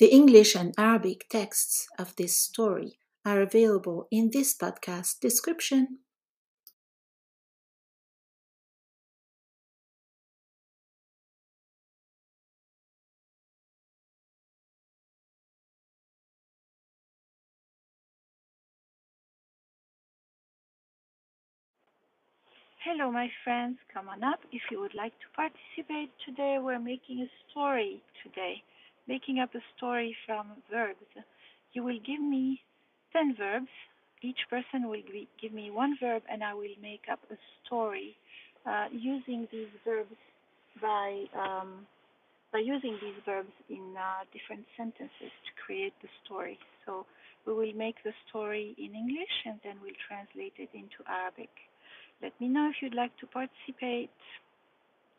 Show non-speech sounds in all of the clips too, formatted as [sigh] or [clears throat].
The English and Arabic texts of this story are available in this podcast description. Hello, my friends. Come on up if you would like to participate. Today, we're making a story. Today, making up a story from verbs. You will give me 10 verbs. Each person will give me one verb, and I will make up a story uh, using these verbs by um, by using these verbs in uh, different sentences to create the story. So we will make the story in English, and then we'll translate it into Arabic. Let me know if you'd like to participate.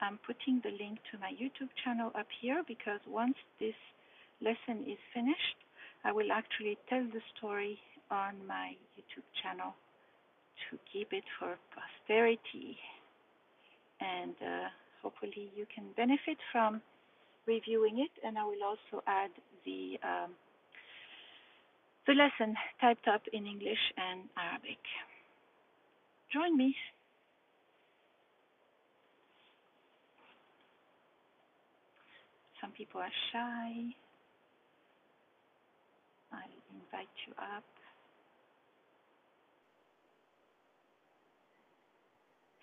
I'm putting the link to my YouTube channel up here because once this lesson is finished, I will actually tell the story on my YouTube channel to keep it for posterity. And uh, hopefully you can benefit from reviewing it. And I will also add the um, the lesson typed up in English and Arabic. Join me. Some people are shy. I'll invite you up.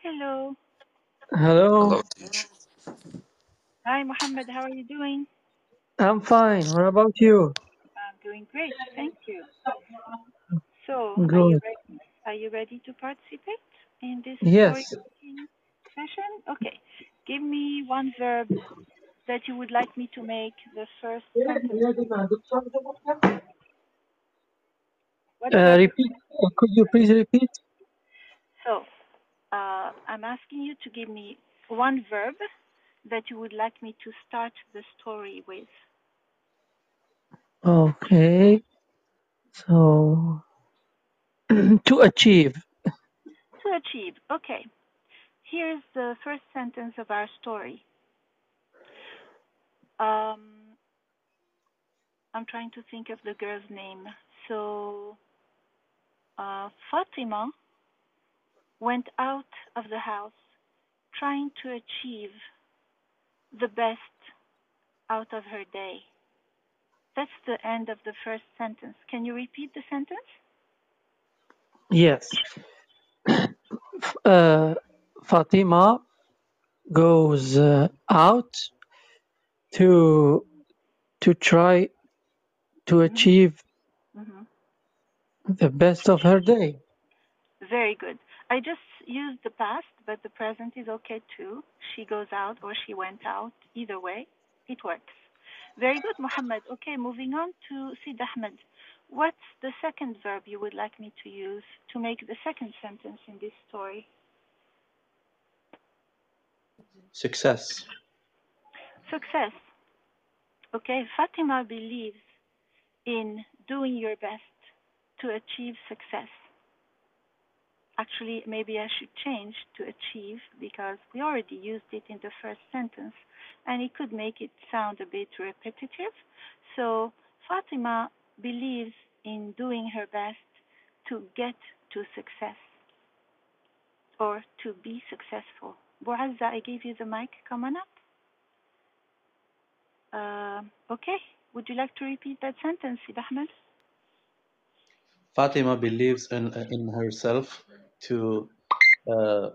Hello. Hello. Hello, teacher. Hi, Mohammed. How are you doing? I'm fine. What about you? I'm doing great. Thank you. So, are you ready? Are you ready to participate in this Yes. storytelling session? Okay. Give me one verb that you would like me to make the first sentence. Uh, repeat. Could you please repeat? So, uh, I'm asking you to give me one verb that you would like me to start the story with. Okay. So, [clears throat] to achieve. To achieve. Okay. Here's the first sentence of our story. Um, I'm trying to think of the girl's name. So, uh, Fatima went out of the house trying to achieve the best out of her day. That's the end of the first sentence. Can you repeat the sentence? Yes. [clears throat] Uh, Fatima goes uh, out to to try to achieve hmm the best of her day. Very good. I just used the past, but the present is okay too. She goes out or she went out. Either way, it works. Very good, Muhammad. Okay, moving on to Sid Ahmed. What's the second verb you would like me to use to make the second sentence in this story? Success. Success. Okay, Fatima believes in doing your best to achieve success. Actually, maybe I should change to achieve because we already used it in the first sentence and it could make it sound a bit repetitive. So, Fatima believes in doing her best to get to success or to be successful. Boazza, I gave you the mic. Come on up. Uh, okay. Would you like to repeat that sentence, Sid Ahmed? Fatima believes in in herself to uh,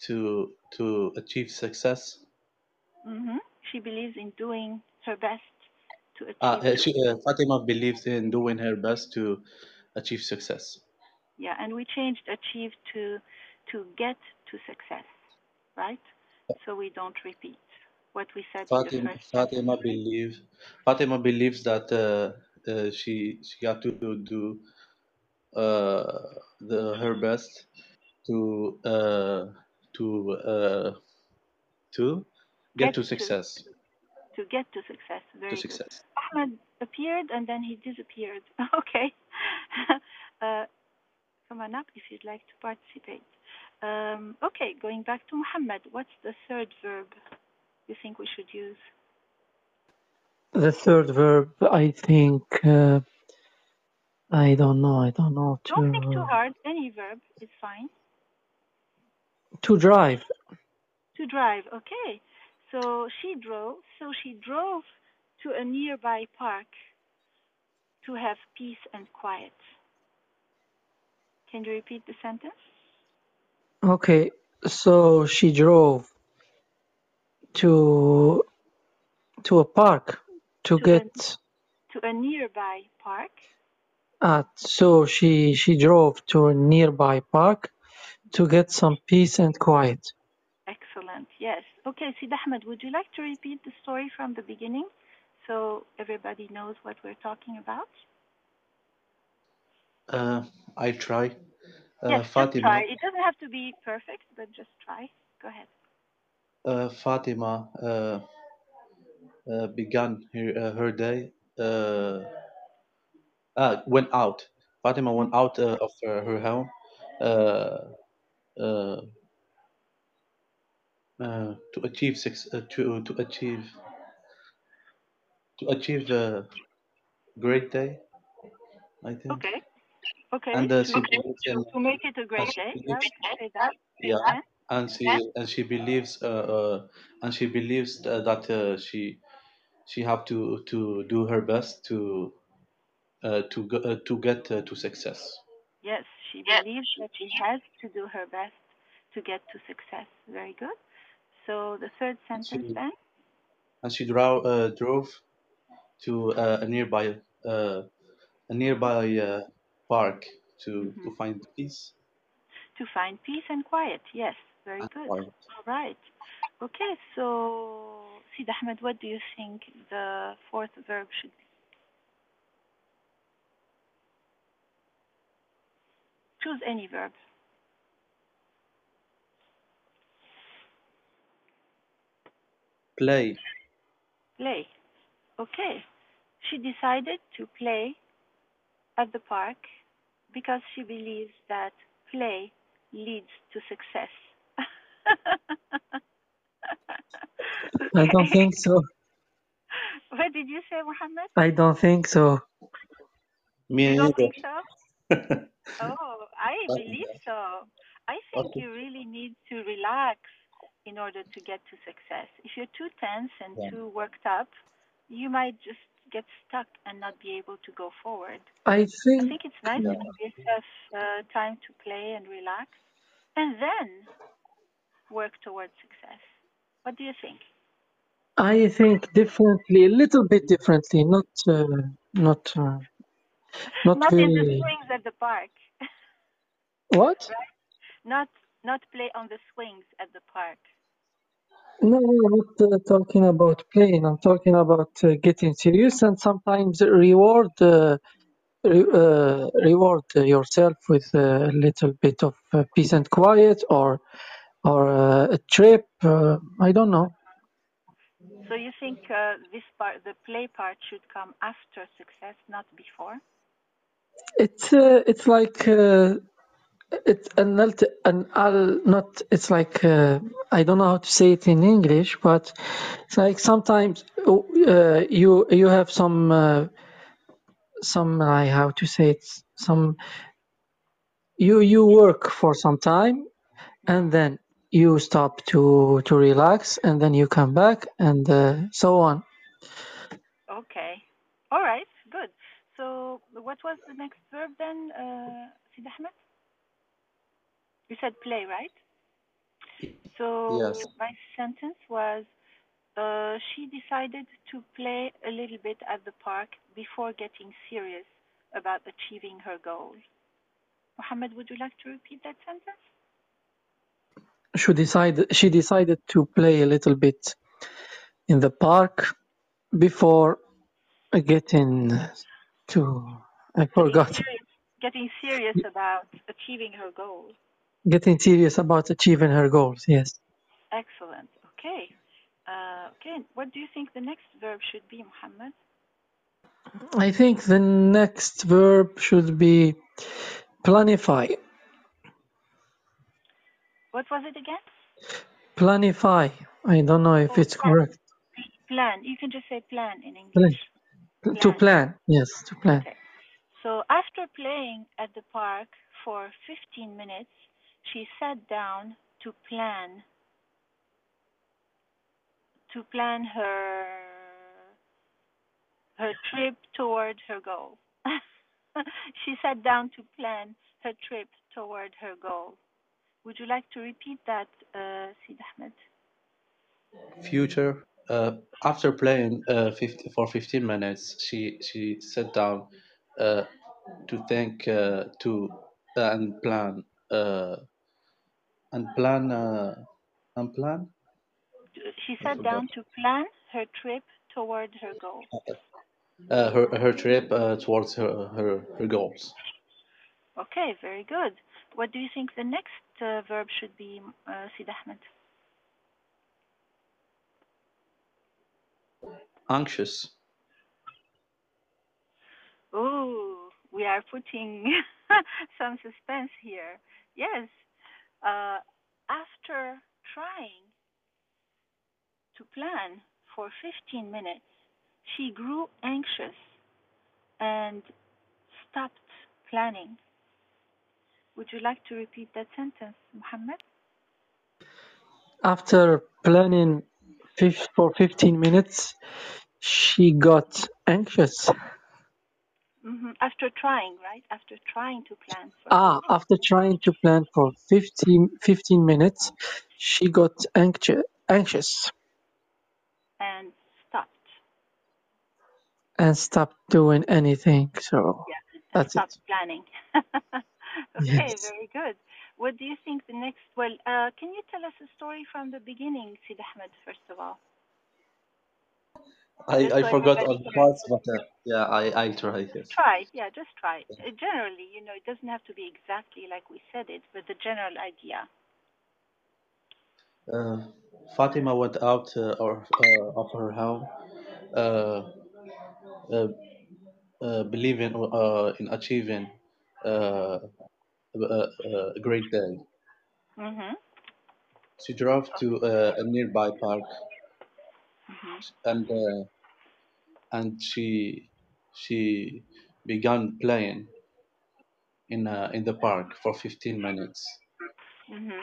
to to achieve success. hmm She believes in doing her best to achieve. Uh, uh, she, uh, Fatima believes in doing her best to achieve success. yeah, and we changed achieve to to get to success, right? So we don't repeat what we said in the Fatima, first Fatima believes Fatima believes that uh, uh, she she got to do uh, the, her best to uh, to uh, to get, to to- success. To get to success. Very To good. success. Ahmed appeared and then he disappeared. [laughs] okay. [laughs] uh, come on up if you'd like to participate. Um, okay, going back to Muhammad, what's the third verb you think we should use? The third verb, I think, uh, I don't know, I don't know, Don't think too hard. Any verb is fine. to drive. To drive, okay. So she drove. So she drove to a nearby park to have peace and quiet. Can you repeat the sentence? Okay, so she drove to, to a park to To get, To a nearby park. uh, so she, she drove to a nearby park to get some peace and quiet. Excellent. Yes. Okay, Sid Ahmed, would you like to repeat the story from the beginning so everybody knows what we're talking about? Uh, I try. Uh, yes, just Fatima, try. It doesn't have to be perfect, but just try. Go ahead. Uh, Fatima uh, uh, began her, uh, her day. Uh, uh, went out. Fatima went out uh, of her home uh, uh, uh, to achieve six, uh, to to achieve to achieve a great day. I think. Okay. Okay. And uh, to, she believes in, to make it a great day. Yeah, believes, we can say that. yeah, And and she and she believes uh, uh, and she believes uh, that uh, she she have to to do her best to uh, to go, uh, to get uh, to success. yes, she believes that she has to do her best to get to success. Very good. So the third And sentence she then. and she drove uh, drove to uh, a nearby uh, a nearby uh, park to Mhm. to find peace To find peace and quiet. Yes, very good. All right. Okay, so Sid Ahmed, what do you think the fourth verb should be? Choose any verb. Play. Play. Okay. She decided to play at the park because she believes that play leads to success. I don't think so. [laughs] What did you say, Muhammad? I don't think so. Me You don't think so? [laughs] Oh, I believe so. I think Okay. you really need to relax in order to get to success. If you're too tense and Yeah. too worked up, you might just get stuck and not be able to go forward. I think, I think, think it's nice to Yeah. give yourself uh, time to play and relax and then work towards success. What do you think? I think differently, a little bit differently, not, uh, not, uh, not Not in the swings at the park. [laughs] What? not not play on the swings at the park. No, I'm not uh, talking about playing. I'm talking about uh, getting serious and sometimes reward uh, re uh, reward yourself with a little bit of uh, peace and quiet or or uh, a trip. Uh, I don't know. So you think uh, this part, the play part, should come after success, not before? It's uh, it's like uh, it's an alt an al not. It's like uh, I don't know how to say it in English, but it's like sometimes uh, you you have some uh, some I how to say it some you you work for some time and then you stop to to relax and then you come back and uh, so on Okay. All right. Good. So what was the next verb then, uh, Sid Ahmed? You said play, right? So Yes. my sentence was uh, she decided to play a little bit at the park before getting serious about achieving her goal. Mohammed, would you like to repeat that sentence? She decided she decided to play a little bit in the park before getting to I Getting forgot serious, getting serious about achieving her goal. getting serious about achieving her goals yes Excellent. Okay. Uh, okay. What do you think the next verb should be, Mohammed? I think the next verb should be planify What was it again? planify I don't know if Oh, it's yes. correct plan. You can just say plan in Plan. English. To Plan. plan. Yes, to plan. Okay. So after playing at the park for 15 minutes, she sat down to plan to plan her her trip toward her goal. [laughs] she sat down to plan her trip toward her goal. Would you like to repeat that, uh, Sid Ahmed? Future. Uh, after playing uh, 50, for 15 minutes, she she sat down uh, to think uh, to uh, and plan uh, and plan uh, and plan. She sat down to plan her trip toward her goal. Uh, her her trip uh, towards her, her her goals. Okay, very good. What do you think the next verb should be, uh, Sid Ahmed? Anxious. Oh, we are putting [laughs] some suspense here. Yes, uh, after trying to plan for 15 minutes, she grew anxious and stopped planning. Would you like to repeat that sentence, Muhammad? After planning for 15 minutes, she got anxious. hmm After trying, right? After trying to plan for Ah, after trying to plan for 15, 15 minutes, she got anxious, anxious and stopped. and stopped doing anything. So Yeah, that's stopped it. planning. [laughs] [laughs] okay, Yes. very good. What do you think the next? Well, uh, can you tell us a story from the beginning, Sid Ahmed, first of all? I, I forgot all the parts, but uh, yeah, I I try. Yes. Try, yeah, just try. Uh, generally, you know, it doesn't have to be exactly like we said it, but the general idea. Uh, Fatima went out uh, or, uh, of her home, uh, uh, uh, believing uh, in achieving uh, a, a great day. Mhm. She drove to uh, a nearby park Mhm. and uh, and she she began playing in uh, in the park for 15 minutes. Mhm.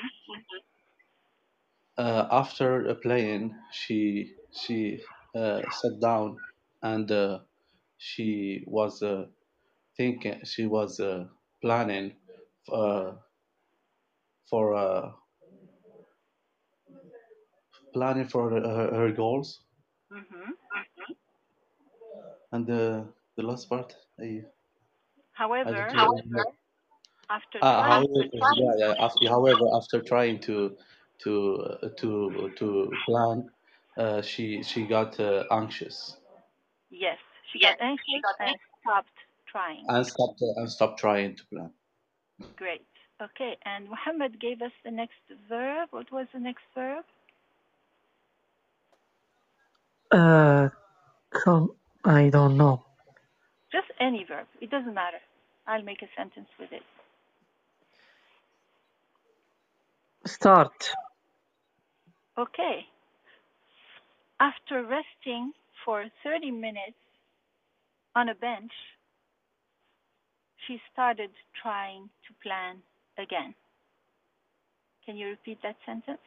Uh, after uh, playing, she she uh, sat down and uh, she was uh, thinking she was uh, planning uh, for uh, planning for her, her goals Mhm. and uh, the last part I I However, don't really know. after Ah, trying, however, yeah, yeah. After, however, after trying to to uh, to to plan, uh, she she got uh, anxious yes, she got anxious and stopped trying. and stopped uh, and stopped trying to plan. Great. Okay, and Muhammad gave us the next verb. What was the next verb? Uh, come, I don't know. Just any verb. It doesn't matter. I'll make a sentence with it. Start. Okay. After resting for 30 minutes on a bench, she started trying to plan again. Can you repeat that sentence?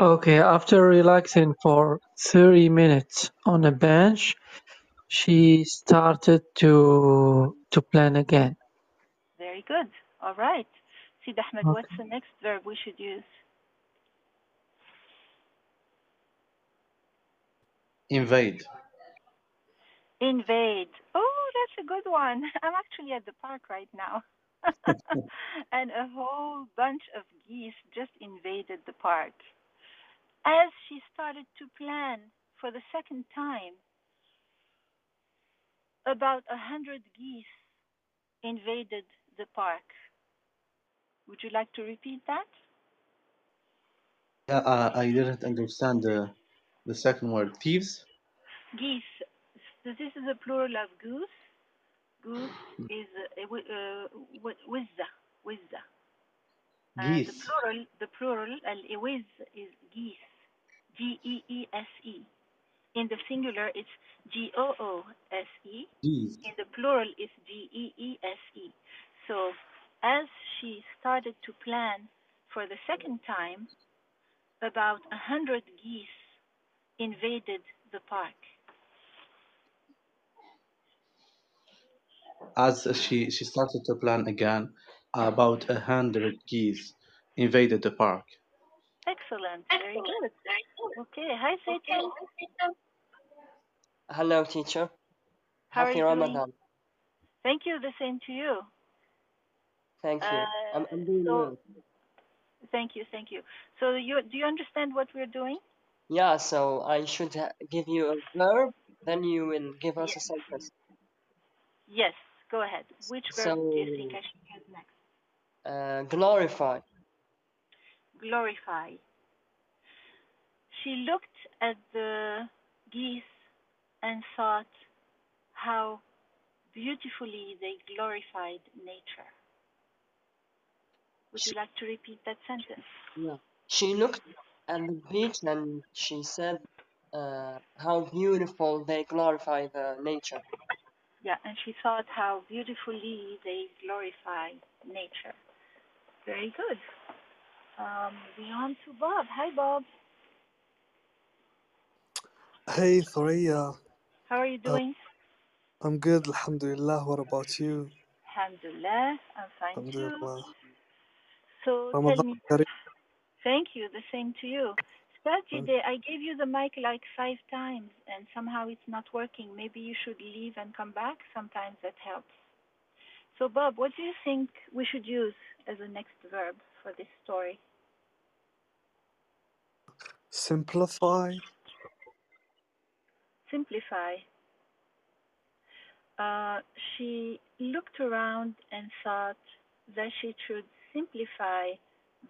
Okay, after relaxing for 30 minutes on a bench, she started to to plan again. Very good. All right. Sid Ahmed, Okay. what's the next verb we should use? Invade. Invade. Oh, that's a good one. [laughs] I'm actually at the park right now. [laughs] and a whole bunch of geese just invaded the park. As she started to plan for the second time, about a hundred geese invaded the park. Would you like to repeat that? Yeah, uh, I didn't understand the the second word. Thieves. Geese. So this is a plural of goose. Goose is uh, wi- uh, wi- wizza. Wizza. And the plural, the plural, al-iwiz is geese. G E E S E. In the singular, it's G O O S E. Geese. In the plural, it's G E E S E. So, as she started to plan for the second time, about a hundred geese invaded the park. As she, she started to plan again, about a hundred geese invaded the park. Excellent, very good. Okay, hi Satan. Hello, teacher. How are Happy you doing? Ramadan. Thank you. The same to you. Thank you. Uh, I'm, I'm doing so- well. Thank you, thank you. So you do you understand what we're doing? Yeah, so I should give you a verb, then you will give us a sentence. Yes. Go ahead. Which verb do you think So- I should use next? Uh, glorify. Glorify. She looked at the geese and thought how beautifully they glorified nature. Would you like to repeat that sentence? Yeah. She looked at the beach and she said uh, how beautiful they glorify the nature. Yeah, and she thought how beautifully they glorify nature. Very good. Um, moving on to Bob. Hi, Bob. Hey Thouria, How are you doing? I'm good, Alhamdulillah. What about you? Alhamdulillah, I'm fine too. Alhamdulillah. So tell me, Kareem. thank you, the same to you. Saturday, I gave you the mic like five times and somehow it's not working. Maybe you should leave and come back. Sometimes that helps. So, Bob, what do you think we should use as a next verb for this story? Simplify. Simplify. Uh, she looked around and thought that she should simplify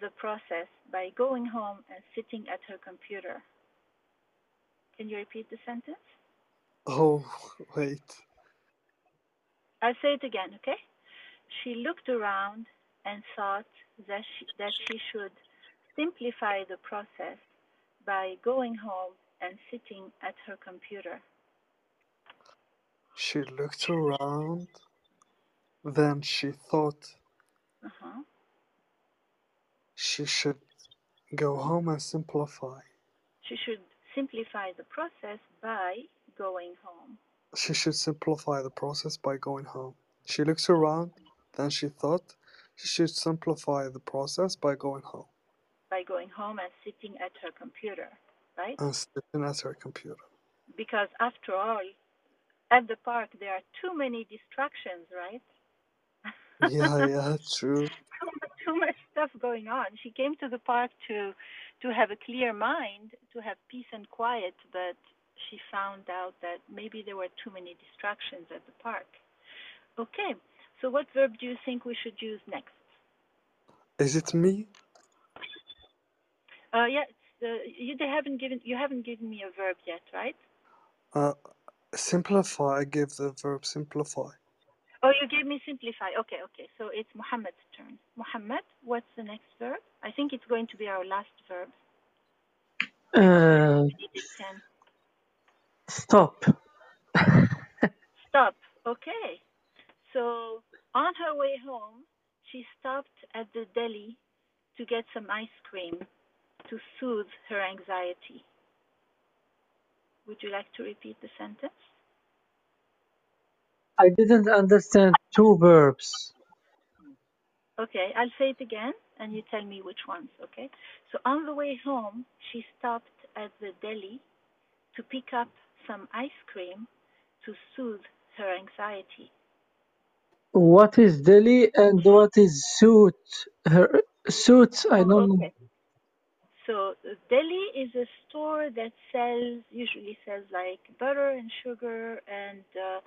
the process by going home and sitting at her computer. Can you repeat the sentence? Oh, wait. I'll say it again, okay? She looked around and thought that she, that she should simplify the process by going home and sitting at her computer. She looked around. Then she thought Uh-huh. She should go home and simplify. She should simplify the process by going home. She should simplify the process by going home. She looks around. Then she thought she should simplify the process by going home By going home and sitting at her computer, right? and sitting at her computer. Because after all, at the park there are too many distractions, right? Yeah, [laughs] yeah, true. Too much, stuff going on. She came to the park to to have a clear mind, to have peace and quiet, but she found out that maybe there were too many distractions at the park. Okay, so what verb do you think we should use next? Is it me? Uh, yeah, uh, you they haven't given you haven't given me a verb yet, right? Uh, simplify. I gave the verb simplify. Oh, you gave me simplify. Okay, okay. So it's Muhammad's turn. Muhammad, what's the next verb? I think it's going to be our last verb. Uh, We needed ten. stop. [laughs] Stop. Okay. So on her way home, she stopped at the deli to get some ice cream to soothe her anxiety. Would you like to repeat the sentence? I didn't understand two verbs. Okay, I'll say it again and you tell me which ones, okay? So on the way home, she stopped at the deli to pick up some ice cream to soothe her anxiety. What is deli and what is suit? Her suits, I don't know. okay. So uh, deli is a store that sells usually sells like butter and sugar and uh,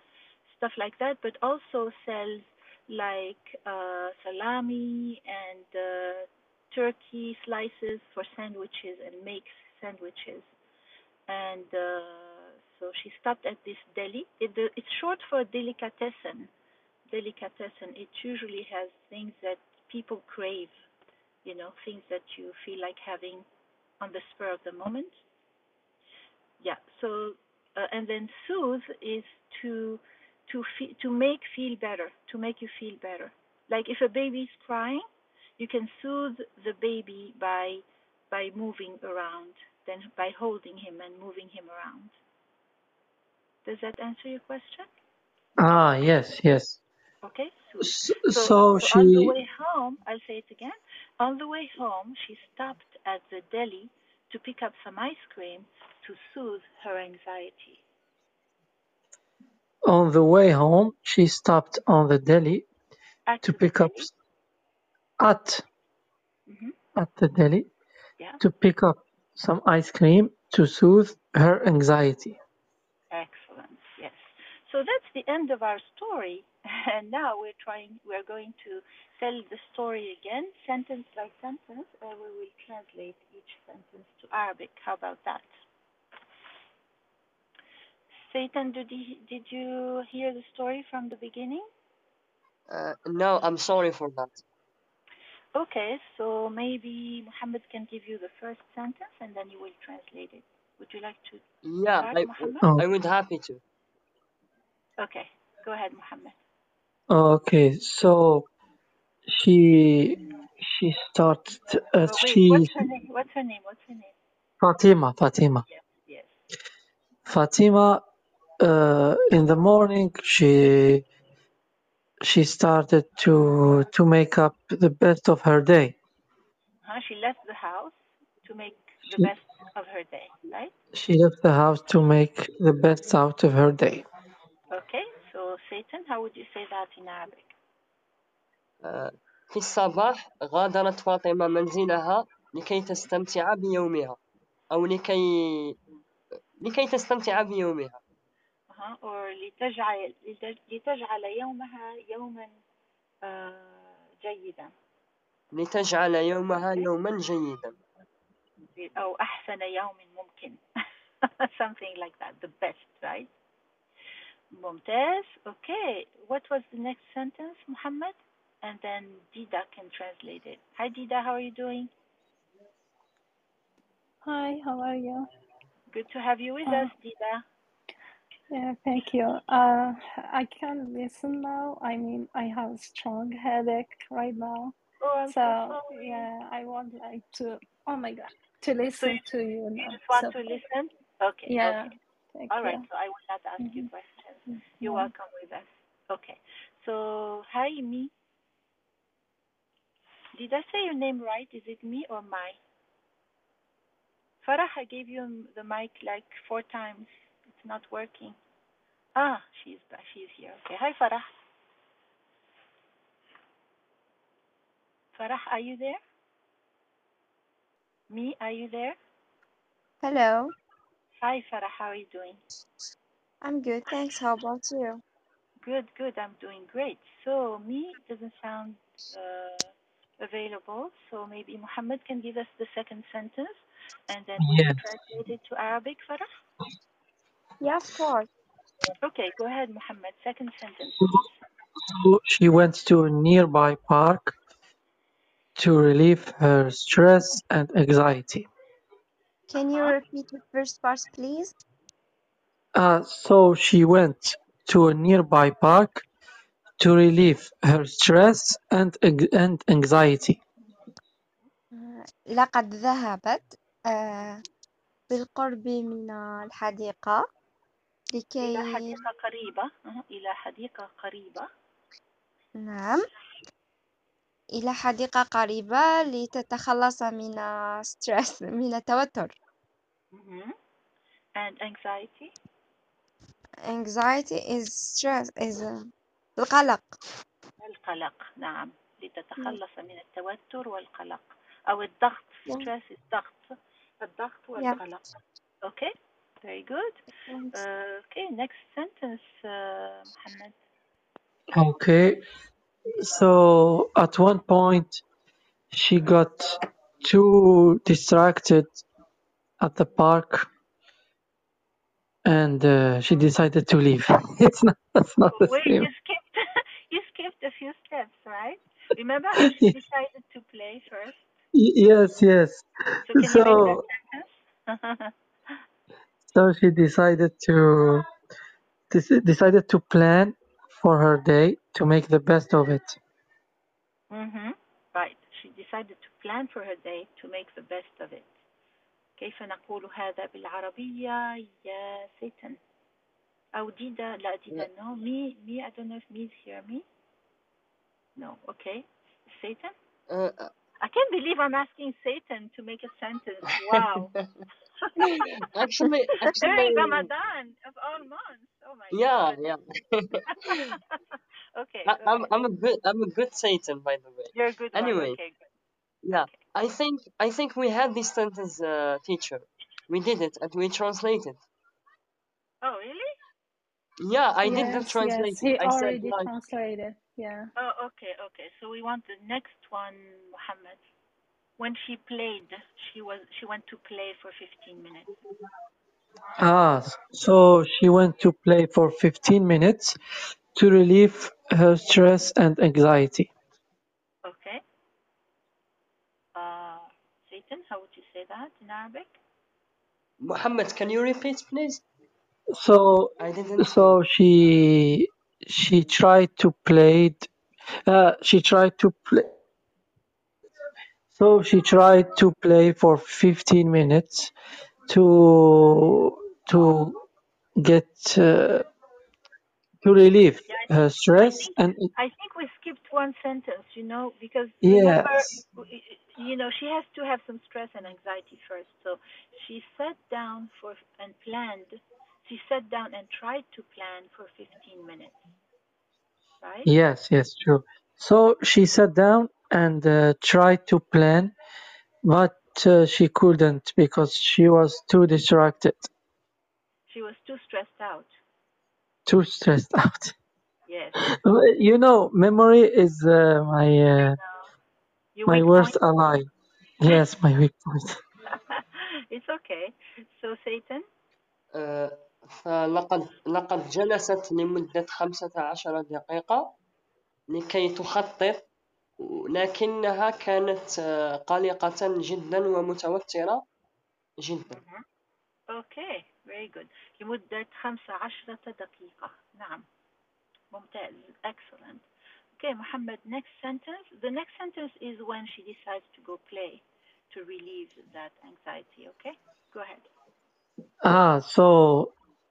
stuff like that, but also sells like uh, salami and uh, turkey slices for sandwiches and makes sandwiches. And uh, so she stopped at this deli. It, it's short for delicatessen. Delicatessen. It usually has things that people crave you know, things that you feel like having on the spur of the moment. Yeah, so uh, and then soothe is to to fe- to make feel better, to make you feel better. Like if a baby is crying, you can soothe the baby by by moving around, then by holding him and moving him around. Does that answer your question? Ah, yes, yes. Okay, soothe. S- So, So so on the she, way home, I'll say it again. On the way home, she stopped at the deli to pick up some ice cream to soothe her anxiety. On the way home, she stopped on the deli At to pick up deli. at hmm at the deli Yeah, to pick up some ice cream to soothe her anxiety. excellent. Yes. So that's the end of our story, [laughs] and now we're trying. We're going to tell the story again, sentence by sentence, and we will translate each sentence to Arabic. How about that? Satan, did you, did you hear the story from the beginning? Uh, no, I'm sorry for that. Okay, so maybe Muhammad can give you the first sentence and then you will translate it. Would you like to Yeah, start, I, Muhammad? Oh, I would happy to. Okay, go ahead, Muhammad. okay. So she she started. Uh, Oh, wait, she what's her name? What's her name? What's her name? Fatima Fatima Yes, yes. Fatima Uh, in the morning, she she started to to make up the best of her day. Huh? She left the house to make the She best of her day, right? she left the house to make the best out of her day. Okay, so Satan, how would you say that in Arabic? آه، في الصباح غادرت فاطمة منزلها لكي تستمتع بيومها أو لكي لكي تستمتع بيومها Uh-huh. Or لتجعل لتج- لتجعل يومها يوما آه، جيدا لتجعل يومها okay? يوما جيدا أو أحسن يوم ممكن [laughs] something like that the best right ممتاز okay what was the next sentence Muhammad and then Dida can translate it hi Dida how are you doing Hi, how are you? good to have you with Uh, us Dida yeah, thank you. Uh, I can't listen now. I mean, I have a strong headache right now. oh I'm so So, yeah, I would like to, oh my God, to so you, listen to you you just want So, to listen okay yeah, okay all right you. so I will not ask you Mhm. questions Mm, you're welcome with us okay so hi me did I say your name right is it me or my Farah, I gave you the mic like four times. It's not working. Ah, she's back. She's here. Okay. Hi, Farah. Farah, are you there? Me, are you there? Hello, Hi, Farah. How are you doing? I'm good, thanks. How about you? Good, good. I'm doing great. So, me doesn't sound uh, available. So, maybe Muhammad can give us the second sentence and then we will Yes. translate it to Arabic, Farah. Yeah, of course. Okay, go ahead, Muhammad. Second sentence, So please. so she went to a nearby park to relieve her stress and anxiety. Can you Uh-huh. repeat the first part, please? Uh, so she went to a nearby park to relieve her stress and ex- and anxiety. آه، لقد ذهبت آه، بالقرب من الحديقة إلى لكي حديقة قريبة. إلى حديقة قريبة. نعم. إلى حديقة قريبة لتتخلص من ستريس من التوتر. and anxiety. Anxiety is stress is القلق. القلق نعم. لتتخلص من التوتر والقلق أو الضغط Yeah. stress is ضغط الضغط Yeah. والقلق. Okay. Very good. Uh, okay, next sentence, uh, Mohammed. Okay, so at one point she got too distracted at the park and uh, she decided to leave. [laughs] it's not, that's not the Wait, same. You skipped, [laughs] you skipped a few steps, right? Remember how she [laughs] decided to play first? Yes, yes. So, so So she decided to dec- decided to plan for her day to make the best of it. Mm-hmm. Right. She decided to plan for her day to make the best of it. كيف نقول هذا بالعربية يا سيتن أو ديدا لا ديدا no me me I don't know if me hear me no okay Satan Uh, I can't believe I'm asking Satan to make a sentence wow [laughs] actually, [laughs] actually, during Ramadan of all months oh my yeah, god yeah. [laughs] okay I, go I'm ahead. I'm a good I'm a good Satan, by the way. you're a good one Anyway, okay good yeah, I think I think we had this sentence uh, teacher. We did it and we translated. oh really Yeah, I did the Yes, yes, translation. he I said already like, translated. Yeah. Oh, okay, okay. So we want the next one, Muhammad. When she played, she was she went to play for 15 minutes. Ah, so she went to play for 15 minutes to relieve her stress and anxiety. Okay. Uh, Satan, how would you say that in Arabic? Muhammad, can you repeat, please? So I didn't so she she tried to play uh, she tried to play so she tried to play for 15 minutes to to get uh, to relieve Yeah, her I stress think and I think we skipped one sentence, you know, because remember, yes you know, she has to have some stress and anxiety first. So she sat down for and planned. She sat down and tried to plan for 15 minutes, right? yes yes true so she sat down and uh, tried to plan but uh, she couldn't because she was too distracted She was too stressed out. too stressed [laughs] out Yes. you know memory is uh, my uh, Your my weak worst point. ally yes my weak point [laughs] [laughs] it's okay. So Satan, آه، فلقد لقد جلست لمدة 15 دقيقة لكي تخطط لكنها كانت آه، قلقة جدا ومتوترة جدا okay, very good. لمدة 15 دقيقة. نعم. ممتاز. Excellent. Okay, Muhammad, next sentence. The next sentence is when she decides to go play to relieve that anxiety, okay? Go ahead. ah so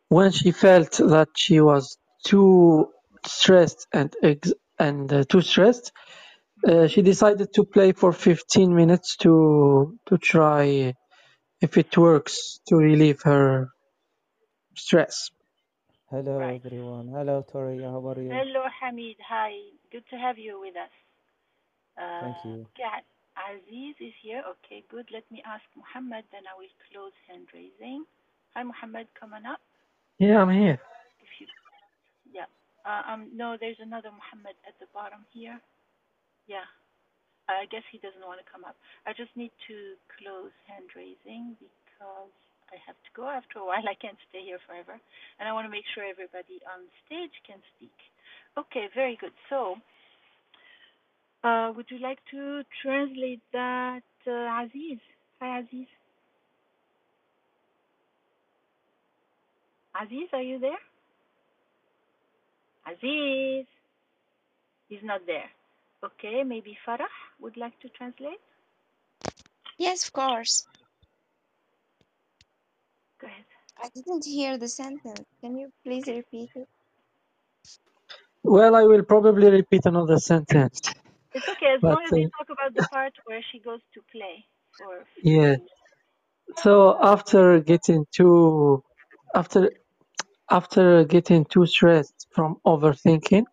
when she felt that she was too stressed and ex- and uh, too stressed uh, she decided to play for 15 minutes to to try if it works to relieve her stress Hello Right. everyone. Hello Tori, how are you? Hello, Hamid. Hi. Good to have you with us. Uh, Thank you. Okay, Aziz is here. Okay, good. Let me ask Muhammad, then I will close hand raising. Hi, Muhammad. Come on up. yeah i'm here If you, yeah. Uh, um, no, there's another Muhammad at the bottom here. Yeah. I guess he doesn't want to come up. I just need to close hand raising because I have to go after a while. [laughs] I can't stay here forever. And I want to make sure everybody on stage can speak. Okay, very good. So, uh, would you like to translate that, uh, Aziz? Hi, Aziz. Aziz, are you there? Aziz. He's not there. Okay, maybe Farah would like to translate? Yes, of course. Go ahead. I didn't hear the sentence. Can you please repeat it? well i will probably repeat another sentence It's okay as but long as you uh, talk about the part where she goes to play for yeah so after getting too after after getting too stressed from overthinking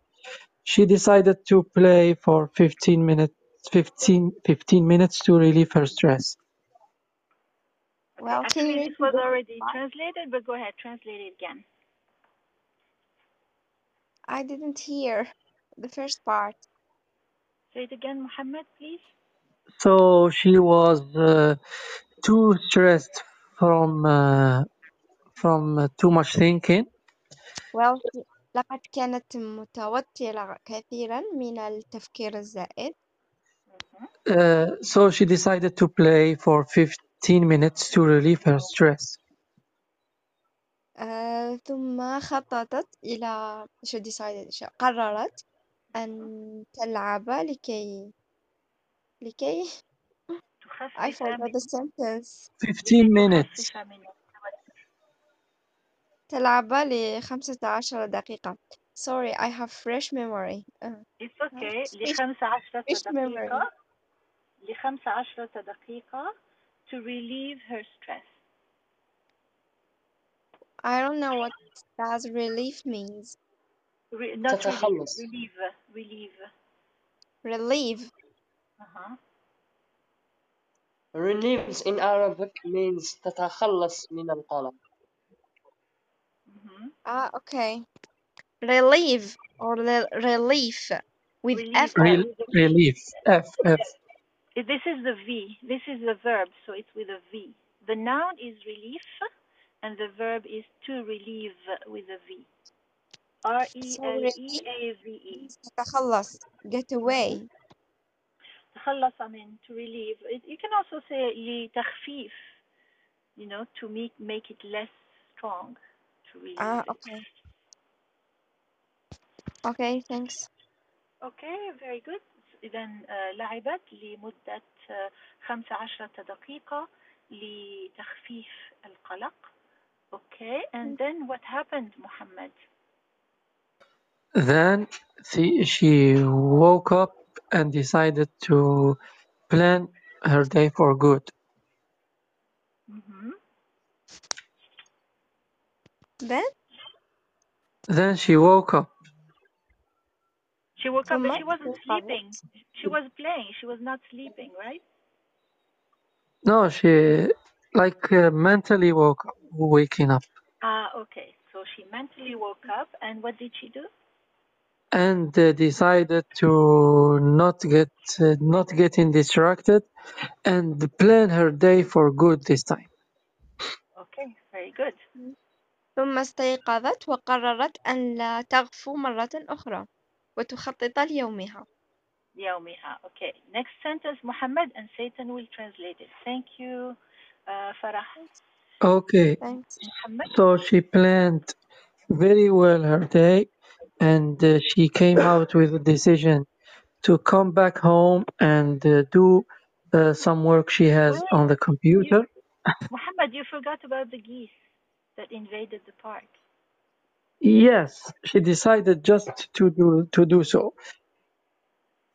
she decided to play for 15 minutes 15 15 minutes to relieve her stress Well, can you actually, this repeat was already translated, but go ahead, translate it again. I didn't hear the first part. Say it again, Muhammad, please. so she was uh, too stressed from uh, from uh, too much thinking Well, لقد كانت متوترة كثيرا من التفكير الزائد Mhm. uh, so she decided to play for 15 minutes to relieve her stress آه، ثم خططت إلى شو decided شو قررت أن تلعب لكي لكي I forgot the sentence 15 minutes تلعب لخمسة عشر دقيقة sorry I have fresh memory آه، It's okay fresh لخمس عشرة fresh memory دقيقة لخمس عشرة دقيقة to relieve her stress I don't know what does relief means Re- not relieve تتخلص relieve relieve relieve uh-huh. relieves in Arabic means تتخلص من القلق Mm-hmm. ah okay relieve or re- relief with relieve F uh, F Rel- with a V relief F F Uh, this is the V this is the verb so it's with a V the noun is relief and the verb is to relieve with a V R E so L E relief A V E means تتخلص get away تخلص I mean to relieve it, you can also say لتخفيف you know to make make it less strong to relieve ah it okay okay thanks Okay, very good. إذا آه، لعبت لمدة آه، 15 دقيقة لتخفيف القلق. Okay, and then what happened, Muhammad? then she, she woke up and decided to plan her day for good Then? Then she woke up. She woke up, but she wasn't sleeping. She was playing. She was not sleeping, right? No, she like uh, mentally woke up, waking up. Ah, okay. So she mentally woke up, and what did she do? And uh, decided to not get uh, not getting distracted, and plan her day for good this time. Okay, very good. Mm. ثم استيقظت وقررت أن لا تغفو مرة أخرى وتخطط ليومها يومها. Okay. Next sentence, Muhammad, and Satan will translate it. Thank you, uh, Farah. okay thanks Muhammad. so she planned very well her day and uh, she came out with a decision to come back home and uh, do uh, some work she has Wait, on the you, computer Muhammad, you forgot about the geese that invaded the park. Yes, she decided just to do to do so.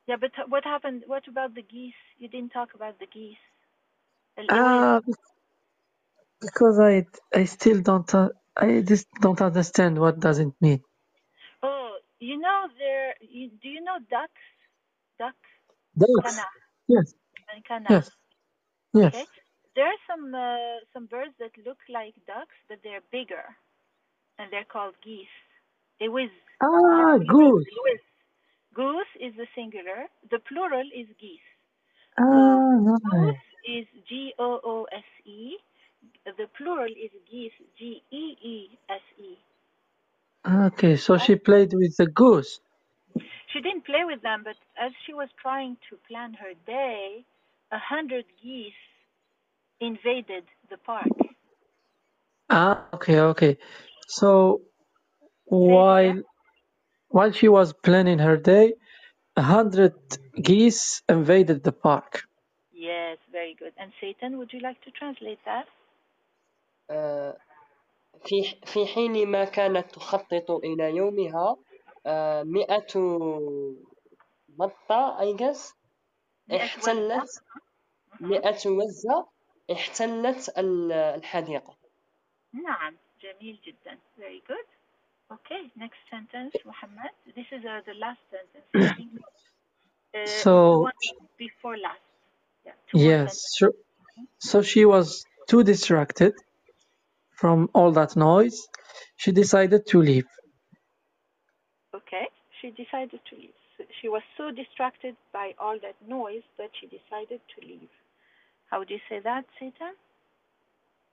Yeah, but what happened? What about the geese? You didn't talk about the geese. Ah, uh, because I I still don't uh, I just don't understand what does it mean. Oh, you know there. You, do you know ducks? Ducks. Yes. And. Yes. Yes. There are some uh, some birds that look like ducks, but they're bigger, and they're called geese. They whiz. ah good whiz. Goose is the singular. The plural is geese. So ah nice goose is G O O S E. The plural is geese. G E E S E. okay so she played with the goose She didn't play with them, but as she was trying to plan her day, a hundred geese invaded the park. ah okay okay so Say it again. while while she was planning her day a hundred geese invaded the park Yes, very good. And Satan, would you like to translate that? آه، في في حين ما كانت تخطط إلى يومها آه، مئة بطة I guess مئة وزة. احتلت Mhm. مئة وزة احتلت ال- الحديقة نعم جميل جدا very good okay next sentence Muhammad this is uh, the last sentence I think uh, it's the So- one before last yeah two more Yes, sentences. so, so she was too distracted from all that noise. She decided to leave. okay she decided to leave So she was so distracted by all that noise that she decided to leave How do you say that Satan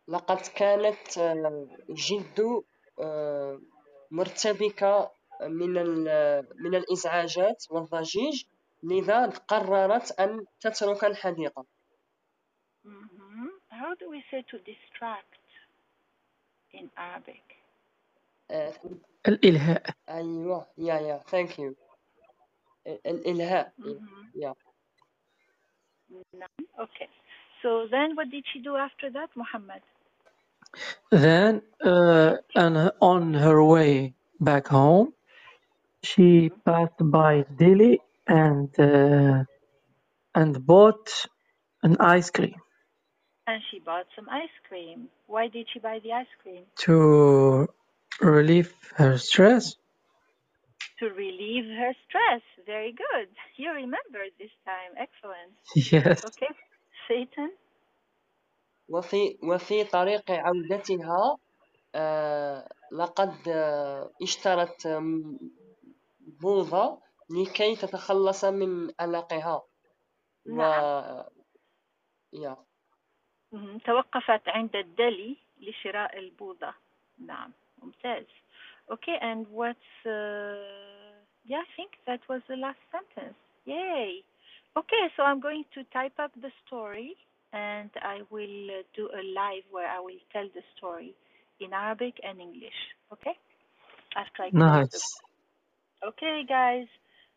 لقد كانت آه، جد آه، مرتبكة من من الإزعاجات والضجيج لذا قررت أن تترك الحديقة hmm how do we say to distract in Arabic? Uh, الإلهاء أيوة yeah yeah thank you ال- الإلهاء Mhm. yeah None. Okay. So then what did she do after that, Muhammad? Then, uh, and on her way back home, she passed by deli and uh, and bought an ice cream And she bought some ice cream. Why did she buy the ice cream? to relieve her stress. To relieve her stress. Very good. You remember this time. Excellent. [laughs] Yes. Okay. Satan? وفي وفي طريق عودتها آه، لقد آه، اشترت بوظة لكي تتخلص من قلقها و نعم. يا مهم. توقفت عند الدلي لشراء البوضة. نعم. ممتاز. Okay, and what's uh, yeah, I think that was the last sentence. Yay. Okay, so I'm going to type up the story and I will uh, do a live where I will tell the story in Arabic and English. Okay? After I close the Nice. Okay, guys.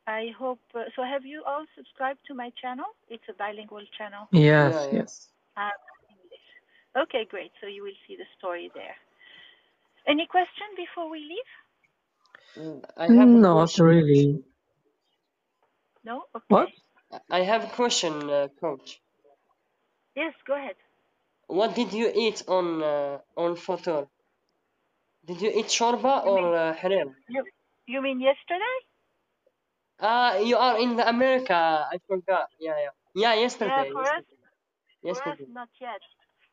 I hope. Uh, so, have you all subscribed to my channel? It's a bilingual channel. Yes, Yeah, yeah. yes. Arabic English. Okay, great. So you will see the story there. Any question before we leave? Mm, I have Not question. really. No. Okay. What? I have a question, uh, coach. Yes. Go ahead. What did you eat on uh, on Futur? Did you eat shorba You or mean uh, you? You mean yesterday? Ah, you are in the America. I forgot. Yeah, yeah. Yeah, Yeah. yesterday. For us, Yesterday. for us, Yesterday. not yet.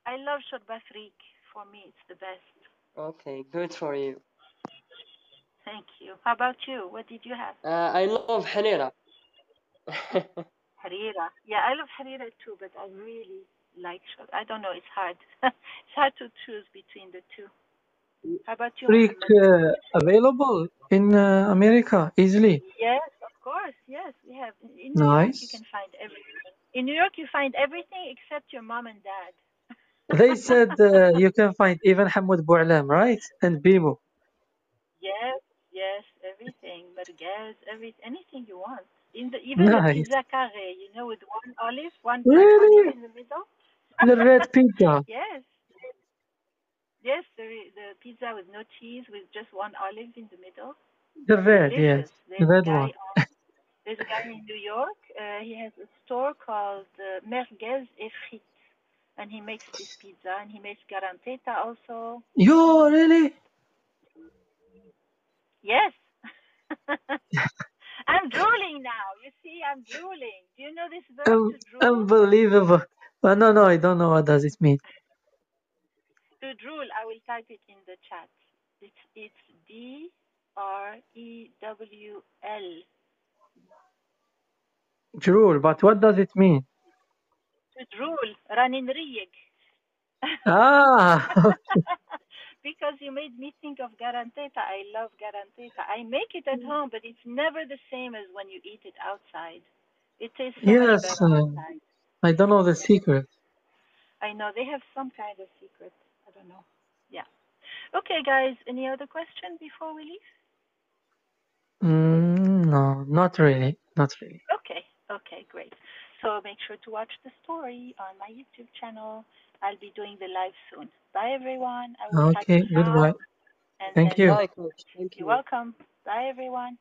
I love shorba frik. For me, it's the best. Okay, good for you. Thank you. How about you? What did you have? Uh, I love harira. [laughs] Harira. Yeah, I love harira too, but I really like shorba. I don't know. It's hard. [laughs] it's hard to choose between the two. How about you, Frik Muhammad? uh, available in uh, America easily. Yes, of course. Yes, we have. In in New York, you can find everything. In New York, you find everything except your mom and dad. [laughs] They said uh, you can find even Hamoud Boualam, right? And Bimo. Yes, yes, everything. Merguez, every anything you want. In the even the Nice. pizza carré, you know, with one olive, one black olive in the middle. The red pizza. [laughs] yes, yes, the the pizza with no cheese, with just one olive in the middle. The red, yes. Delicious. The There's red one. on. There's a guy in New York. Uh, he has a store called uh, Merguez et Frites, and he makes this pizza, and he makes garanteta also. Yo, really? Yes. [laughs] I'm drooling now. You see, I'm drooling. Do you know this verb Um, to drool? unbelievable. Uh, no, no, I don't know what does it mean. To drool, I will type it in the chat. It's it's D R E W L. Drool, but what does it mean? To drool, ranin riyek. Ah, [laughs] because you made me think of garanteta. I love garanteta. I make it at home, but it's never the same as when you eat it outside. It tastes so yes. Uh. I don't know the secret. I know they have some kind of secret. I don't know. Yeah. Okay, guys. Any other question before we leave? Mm, no, not really. Not really. Okay. Okay, great. So make sure to watch the story on my YouTube channel. I'll be doing the live soon. Bye, everyone. I will Okay, this goodbye. Thank you. Bye. Thank you. You're you. welcome. Bye, everyone.